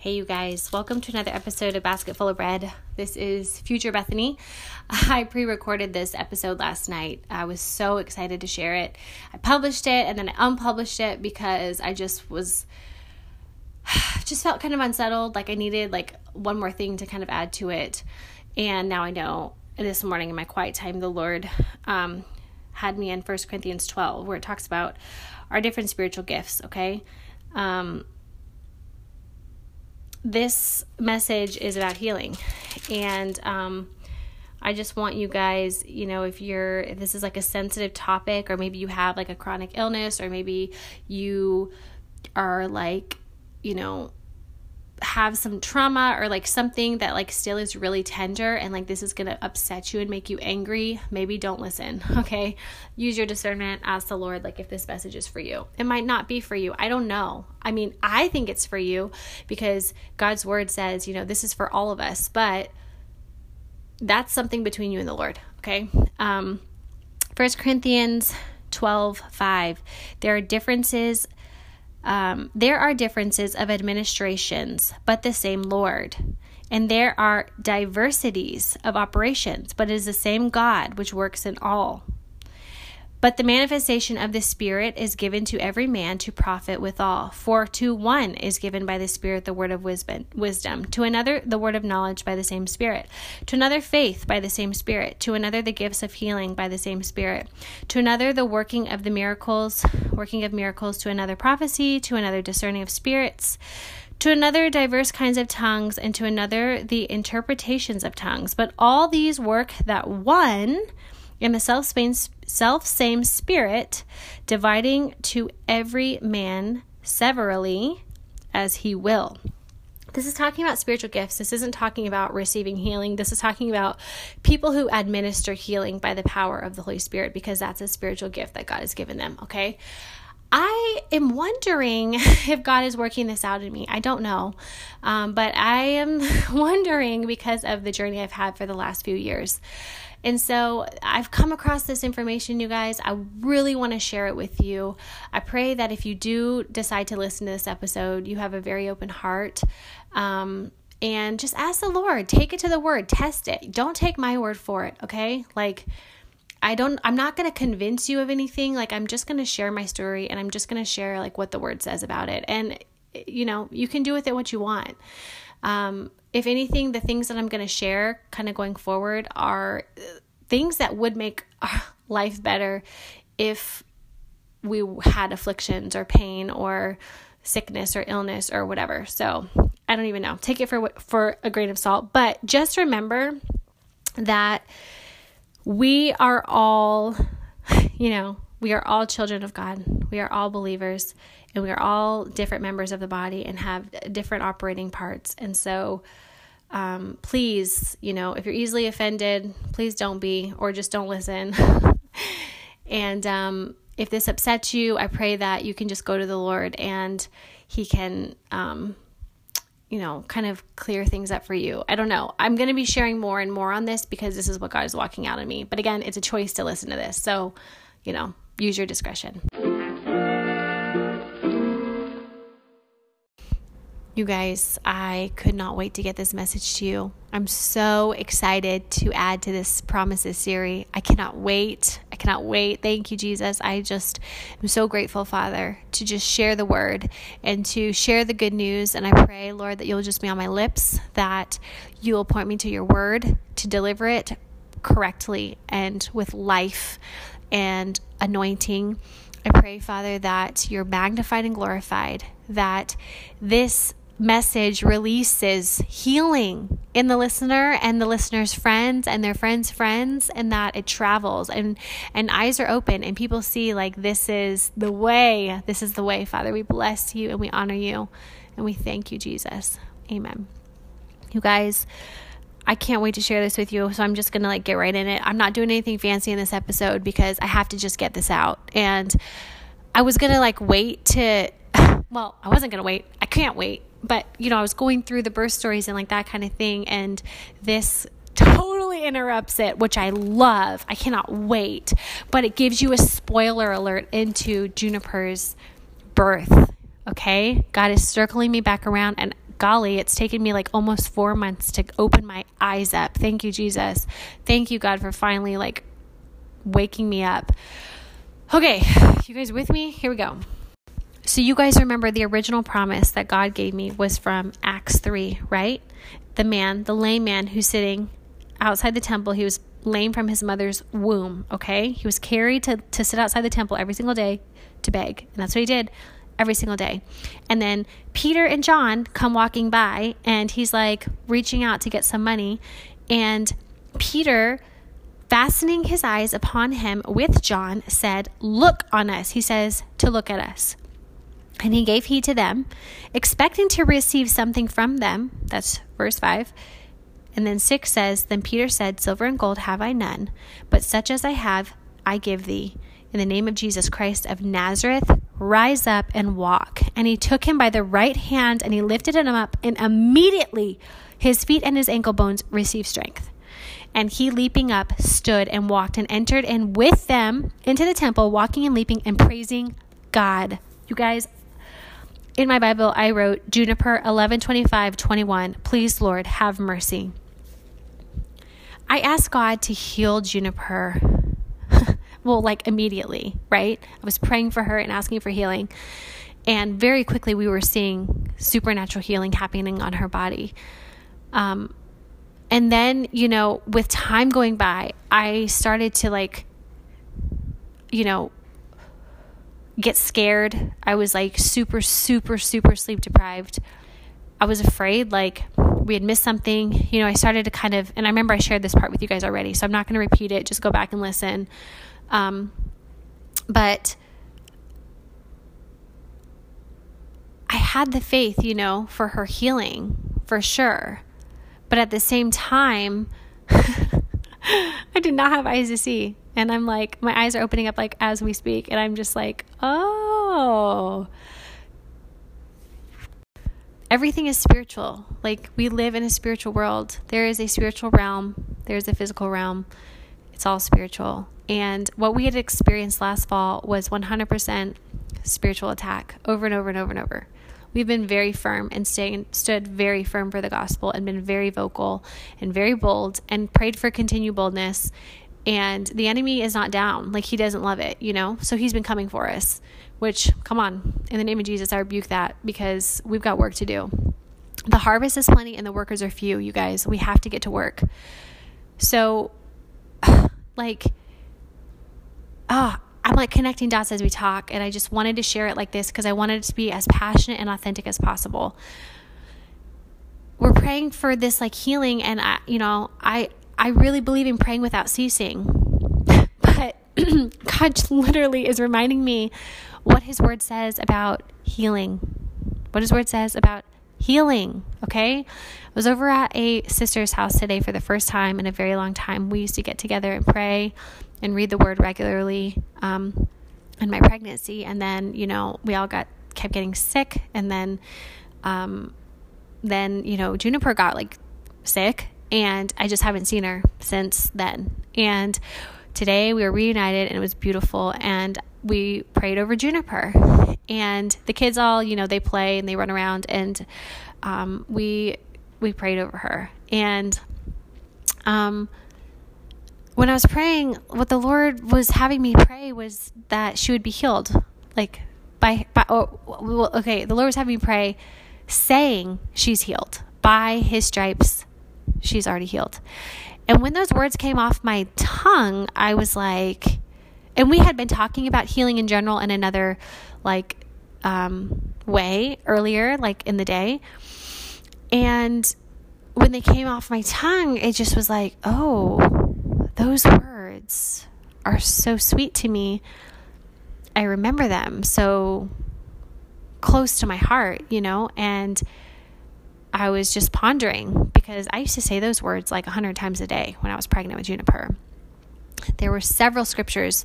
Hey, you guys, welcome to another episode of Basket Full of Bread. This is Future Bethany. I pre recorded this episode last night. I was so excited to share it. I published it and then I unpublished it because I just was, just felt kind of unsettled. Like I needed like one more thing to kind of add to it. And now I know this morning in my quiet time, the Lord um, had me in First Corinthians 12, where it talks about our different spiritual gifts, okay? Um, this message is about healing. And um, I just want you guys, you know, if you're, if this is like a sensitive topic, or maybe you have like a chronic illness, or maybe you are like, you know, have some trauma or like something that like still is really tender and like this is going to upset you and make you angry, maybe don't listen. Okay? Use your discernment, ask the Lord like if this message is for you. It might not be for you. I don't know. I mean, I think it's for you because God's word says, you know, this is for all of us, but that's something between you and the Lord, okay? Um 1 Corinthians 12 5. There are differences um, there are differences of administrations, but the same Lord. And there are diversities of operations, but it is the same God which works in all. But the manifestation of the Spirit is given to every man to profit withal. For to one is given by the Spirit the word of wisdom, to another the word of knowledge by the same Spirit, to another faith by the same Spirit, to another the gifts of healing by the same Spirit, to another the working of the miracles, working of miracles, to another prophecy, to another discerning of spirits to another diverse kinds of tongues, and to another the interpretations of tongues. But all these work that one in the self same, self same spirit, dividing to every man severally as he will. This is talking about spiritual gifts. This isn't talking about receiving healing. This is talking about people who administer healing by the power of the Holy Spirit because that's a spiritual gift that God has given them, okay? I am wondering if God is working this out in me. I don't know. Um, but I am wondering because of the journey I've had for the last few years. And so I've come across this information, you guys. I really want to share it with you. I pray that if you do decide to listen to this episode, you have a very open heart. Um, and just ask the Lord, take it to the word, test it. Don't take my word for it, okay? Like, I don't I'm not going to convince you of anything. Like I'm just going to share my story and I'm just going to share like what the word says about it. And you know, you can do with it what you want. Um, if anything, the things that I'm going to share kind of going forward are things that would make our life better if we had afflictions or pain or sickness or illness or whatever. So, I don't even know. Take it for for a grain of salt, but just remember that we are all, you know, we are all children of God. We are all believers and we are all different members of the body and have different operating parts. And so, um, please, you know, if you're easily offended, please don't be, or just don't listen. and um, if this upsets you, I pray that you can just go to the Lord and He can, um, you know, kind of clear things up for you. I don't know. I'm going to be sharing more and more on this because this is what God is walking out of me. But again, it's a choice to listen to this. So, you know, use your discretion. You guys, I could not wait to get this message to you. I'm so excited to add to this promises series. I cannot wait. I cannot wait. Thank you, Jesus. I just am so grateful, Father, to just share the word and to share the good news. And I pray, Lord, that you'll just be on my lips, that you will point me to your word to deliver it correctly and with life and anointing. I pray, Father, that you're magnified and glorified, that this message releases healing in the listener and the listener's friends and their friends' friends, and that it travels and and eyes are open and people see like this is the way. This is the way, Father. We bless you and we honor you and we thank you, Jesus. Amen. You guys. I can't wait to share this with you. So I'm just going to like get right in it. I'm not doing anything fancy in this episode because I have to just get this out. And I was going to like wait to well, I wasn't going to wait. I can't wait but you know, I was going through the birth stories and like that kind of thing, and this totally interrupts it, which I love. I cannot wait. But it gives you a spoiler alert into Juniper's birth. Okay? God is circling me back around and golly, it's taken me like almost four months to open my eyes up. Thank you, Jesus. Thank you, God, for finally like waking me up. Okay, you guys with me? Here we go. So, you guys remember the original promise that God gave me was from Acts 3, right? The man, the lame man who's sitting outside the temple, he was lame from his mother's womb, okay? He was carried to, to sit outside the temple every single day to beg. And that's what he did every single day. And then Peter and John come walking by, and he's like reaching out to get some money. And Peter, fastening his eyes upon him with John, said, Look on us. He says, To look at us. And he gave heed to them, expecting to receive something from them. That's verse 5. And then 6 says, Then Peter said, Silver and gold have I none, but such as I have, I give thee. In the name of Jesus Christ of Nazareth, rise up and walk. And he took him by the right hand and he lifted him up, and immediately his feet and his ankle bones received strength. And he, leaping up, stood and walked and entered in with them into the temple, walking and leaping and praising God. You guys, in my Bible, I wrote Juniper 11 25 21. Please, Lord, have mercy. I asked God to heal Juniper well, like immediately, right? I was praying for her and asking for healing. And very quickly, we were seeing supernatural healing happening on her body. Um, and then, you know, with time going by, I started to like, you know, get scared. I was like super, super, super sleep deprived. I was afraid like we had missed something. You know, I started to kind of, and I remember I shared this part with you guys already, so I'm not going to repeat it. Just go back and listen. Um, but I had the faith, you know, for her healing, for sure. But at the same time, I did not have eyes to see. And I'm like, my eyes are opening up like as we speak. And I'm just like, oh. Everything is spiritual. Like we live in a spiritual world. There is a spiritual realm, there's a physical realm. It's all spiritual. And what we had experienced last fall was 100% spiritual attack over and over and over and over. We've been very firm and staying, stood very firm for the gospel and been very vocal and very bold and prayed for continued boldness. And the enemy is not down. Like he doesn't love it, you know? So he's been coming for us, which, come on, in the name of Jesus, I rebuke that because we've got work to do. The harvest is plenty and the workers are few, you guys. We have to get to work. So, like, ah, oh, I'm like connecting dots as we talk, and I just wanted to share it like this because I wanted to be as passionate and authentic as possible. We're praying for this like healing, and I, you know, I I really believe in praying without ceasing, but God literally is reminding me what His Word says about healing, what His Word says about healing. Okay. I was over at a sister's house today for the first time in a very long time. We used to get together and pray and read the word regularly um, in my pregnancy. And then, you know, we all got kept getting sick. And then, um, then, you know, Juniper got like sick and I just haven't seen her since then. And today we were reunited and it was beautiful. And we prayed over Juniper. And the kids all, you know, they play and they run around and um, we we prayed over her. And um, when I was praying, what the Lord was having me pray was that she would be healed. Like by, by oh, okay, the Lord was having me pray saying she's healed. By his stripes, she's already healed. And when those words came off my tongue, I was like, and we had been talking about healing in general in another like um, way earlier, like in the day. And when they came off my tongue, it just was like, oh, those words are so sweet to me. I remember them so close to my heart, you know, and I was just pondering because I used to say those words like a hundred times a day when I was pregnant with Juniper there were several scriptures.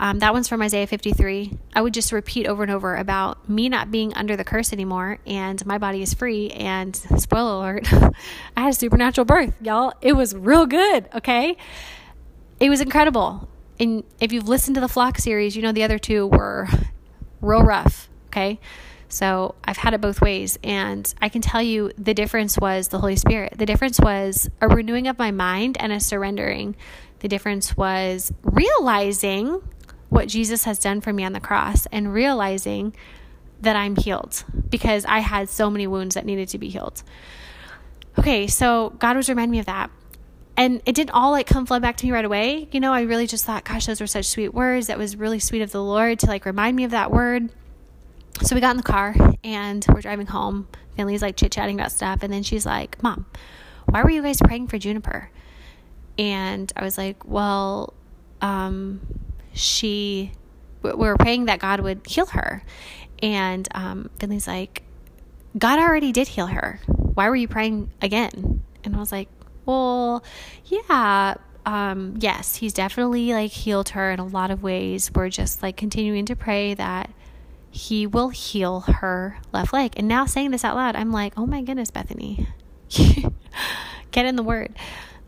Um, that one's from Isaiah 53. I would just repeat over and over about me not being under the curse anymore and my body is free. And spoiler alert, I had a supernatural birth, y'all. It was real good, okay? It was incredible. And if you've listened to the Flock series, you know the other two were real rough, okay? So I've had it both ways. And I can tell you the difference was the Holy Spirit. The difference was a renewing of my mind and a surrendering. The difference was realizing what Jesus has done for me on the cross and realizing that I'm healed because I had so many wounds that needed to be healed. Okay, so God was reminding me of that. And it didn't all like come flood back to me right away. You know, I really just thought, gosh, those were such sweet words. That was really sweet of the Lord to like remind me of that word. So we got in the car and we're driving home. Finley's like chit chatting about stuff. And then she's like, Mom, why were you guys praying for Juniper? And I was like, Well, um, she, we were praying that God would heal her. And um, Finley's like, God already did heal her. Why were you praying again? And I was like, well, yeah, um, yes, he's definitely like healed her in a lot of ways. We're just like continuing to pray that he will heal her left leg. And now saying this out loud, I'm like, oh my goodness, Bethany, get in the word.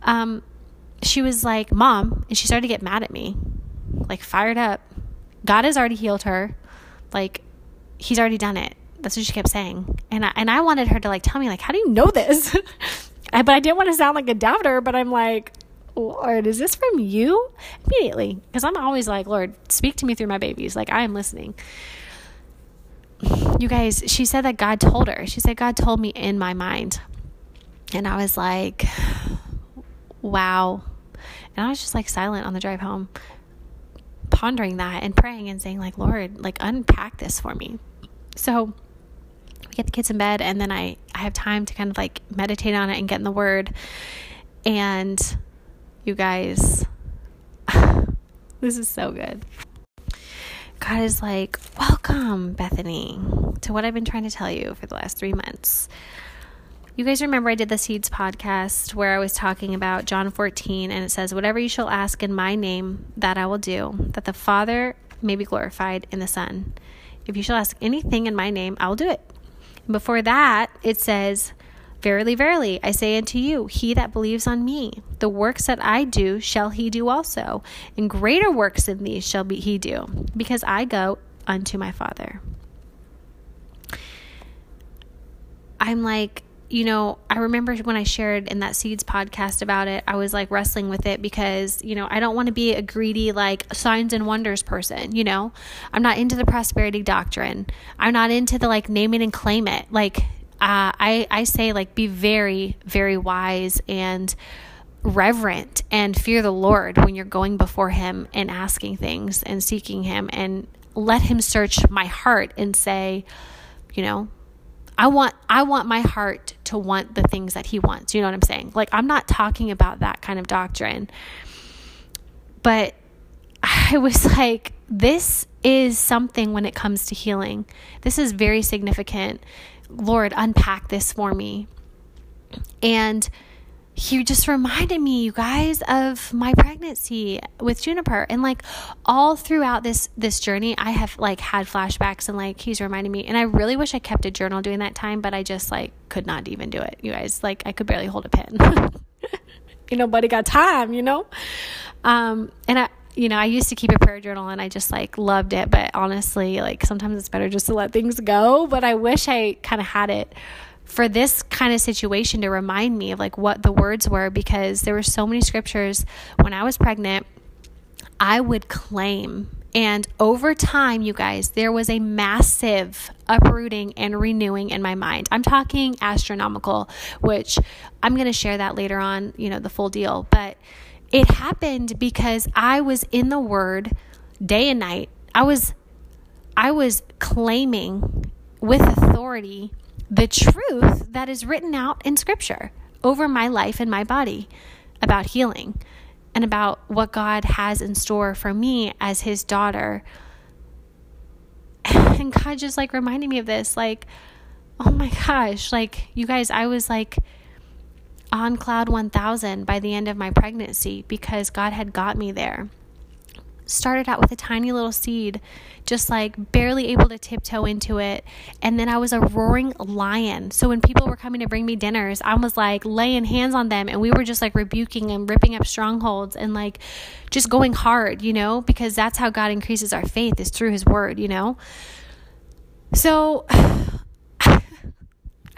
Um, she was like, Mom, and she started to get mad at me, like fired up. God has already healed her. Like, he's already done it. That's what she kept saying. And I, and I wanted her to like tell me like, how do you know this? but I didn't want to sound like a doubter, but I'm like, Lord, is this from you? Immediately. Because I'm always like, Lord, speak to me through my babies. Like, I am listening. You guys, she said that God told her. She said, God told me in my mind. And I was like, wow. And I was just like silent on the drive home, pondering that and praying and saying, like, Lord, like, unpack this for me. So, we get the kids in bed and then I, I have time to kind of like meditate on it and get in the word. And you guys, this is so good. God is like, Welcome, Bethany, to what I've been trying to tell you for the last three months. You guys remember I did the Seeds podcast where I was talking about John 14, and it says, Whatever you shall ask in my name, that I will do, that the Father may be glorified in the Son. If you shall ask anything in my name, I will do it. Before that, it says, Verily, verily, I say unto you, he that believes on me, the works that I do shall he do also, and greater works than these shall be he do, because I go unto my Father. I'm like, you know, I remember when I shared in that Seeds podcast about it, I was like wrestling with it because, you know, I don't want to be a greedy, like signs and wonders person, you know? I'm not into the prosperity doctrine. I'm not into the like name it and claim it. Like, uh, I, I say, like, be very, very wise and reverent and fear the Lord when you're going before Him and asking things and seeking Him and let Him search my heart and say, you know, I want I want my heart to want the things that he wants. You know what I'm saying? Like I'm not talking about that kind of doctrine. But I was like this is something when it comes to healing. This is very significant. Lord, unpack this for me. And he just reminded me you guys of my pregnancy with juniper. And like all throughout this this journey i have like had flashbacks and like he's reminding me. And i really wish i kept a journal during that time but i just like could not even do it you guys. Like i could barely hold a pen. You know buddy got time you know? Um and i you know, I used to keep a prayer journal and I just like loved it, but honestly, like sometimes it's better just to let things go. But I wish I kind of had it for this kind of situation to remind me of like what the words were because there were so many scriptures when I was pregnant I would claim and over time, you guys, there was a massive uprooting and renewing in my mind. I'm talking astronomical, which I'm going to share that later on, you know, the full deal. But it happened because I was in the word day and night. I was I was claiming with authority the truth that is written out in Scripture over my life and my body about healing and about what God has in store for me as His daughter. And God just like reminded me of this like, oh my gosh, like, you guys, I was like, on cloud 1000 by the end of my pregnancy because God had got me there started out with a tiny little seed, just like barely able to tiptoe into it. And then I was a roaring lion. So when people were coming to bring me dinners, I was like laying hands on them and we were just like rebuking and ripping up strongholds and like just going hard, you know, because that's how God increases our faith is through his word, you know. So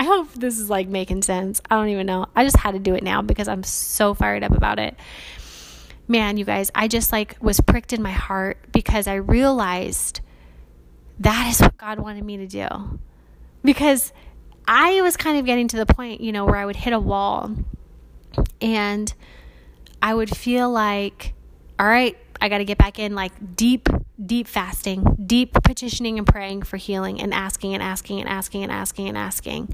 hope this is like making sense. I don't even know. I just had to do it now because I'm so fired up about it. Man, you guys, I just like was pricked in my heart because I realized that is what God wanted me to do. Because I was kind of getting to the point, you know, where I would hit a wall and I would feel like, all right, I got to get back in like deep, deep fasting, deep petitioning and praying for healing and asking and asking and asking and asking and asking.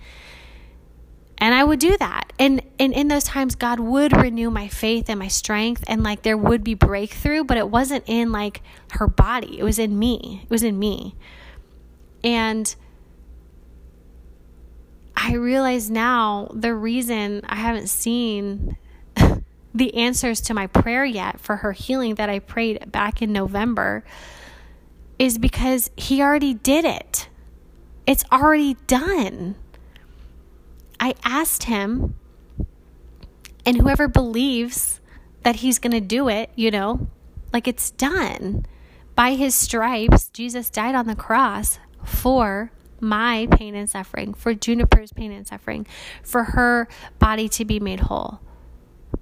And I would do that. And, and in those times, God would renew my faith and my strength, and like there would be breakthrough, but it wasn't in like her body, it was in me. It was in me. And I realize now the reason I haven't seen the answers to my prayer yet for her healing that I prayed back in November is because he already did it. It's already done. I asked him, and whoever believes that he's going to do it, you know, like it's done. By his stripes, Jesus died on the cross for my pain and suffering, for Juniper's pain and suffering, for her body to be made whole.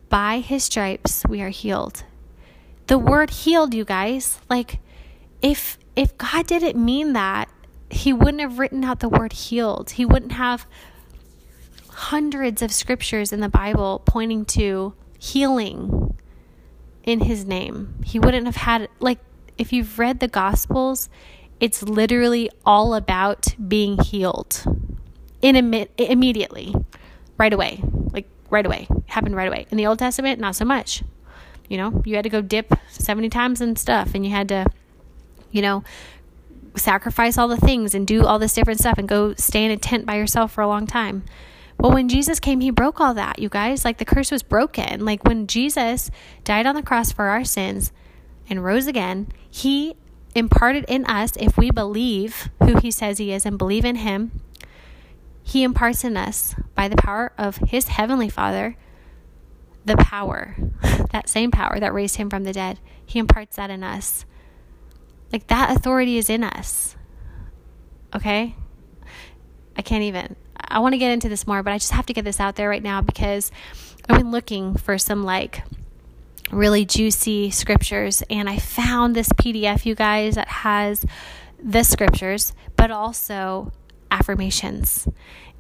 By his stripes we are healed. The word healed, you guys, like if if God didn't mean that, he wouldn't have written out the word healed. He wouldn't have hundreds of scriptures in the Bible pointing to healing in his name. He wouldn't have had like if you've read the gospels, it's literally all about being healed in immediately, right away. Right away. It happened right away. In the Old Testament, not so much. You know, you had to go dip 70 times and stuff, and you had to, you know, sacrifice all the things and do all this different stuff and go stay in a tent by yourself for a long time. Well, when Jesus came, he broke all that, you guys. Like the curse was broken. Like when Jesus died on the cross for our sins and rose again, he imparted in us, if we believe who he says he is and believe in him, he imparts in us, by the power of His Heavenly Father, the power, that same power that raised Him from the dead. He imparts that in us. Like that authority is in us. Okay? I can't even. I want to get into this more, but I just have to get this out there right now because I've been looking for some like really juicy scriptures and I found this PDF, you guys, that has the scriptures, but also affirmations.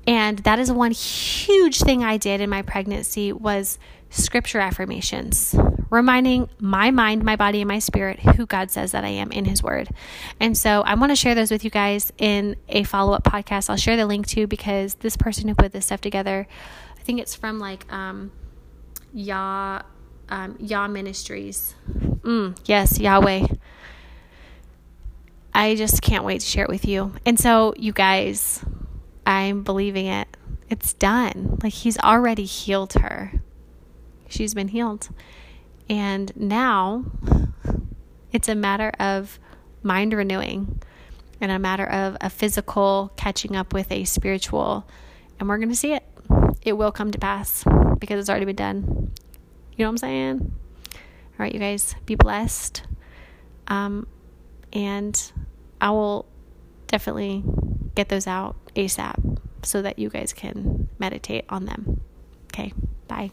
And that is one huge thing I did in my pregnancy was scripture affirmations, reminding my mind, my body, and my spirit who God says that I am in His Word. And so I want to share those with you guys in a follow up podcast. I'll share the link to because this person who put this stuff together, I think it's from like um, Yah um, Yah Ministries. Mm, yes, Yahweh. I just can't wait to share it with you. And so, you guys, I'm believing it. It's done. Like, He's already healed her. She's been healed. And now it's a matter of mind renewing and a matter of a physical catching up with a spiritual. And we're going to see it. It will come to pass because it's already been done. You know what I'm saying? All right, you guys, be blessed. Um, and I will definitely get those out ASAP so that you guys can meditate on them. Okay, bye.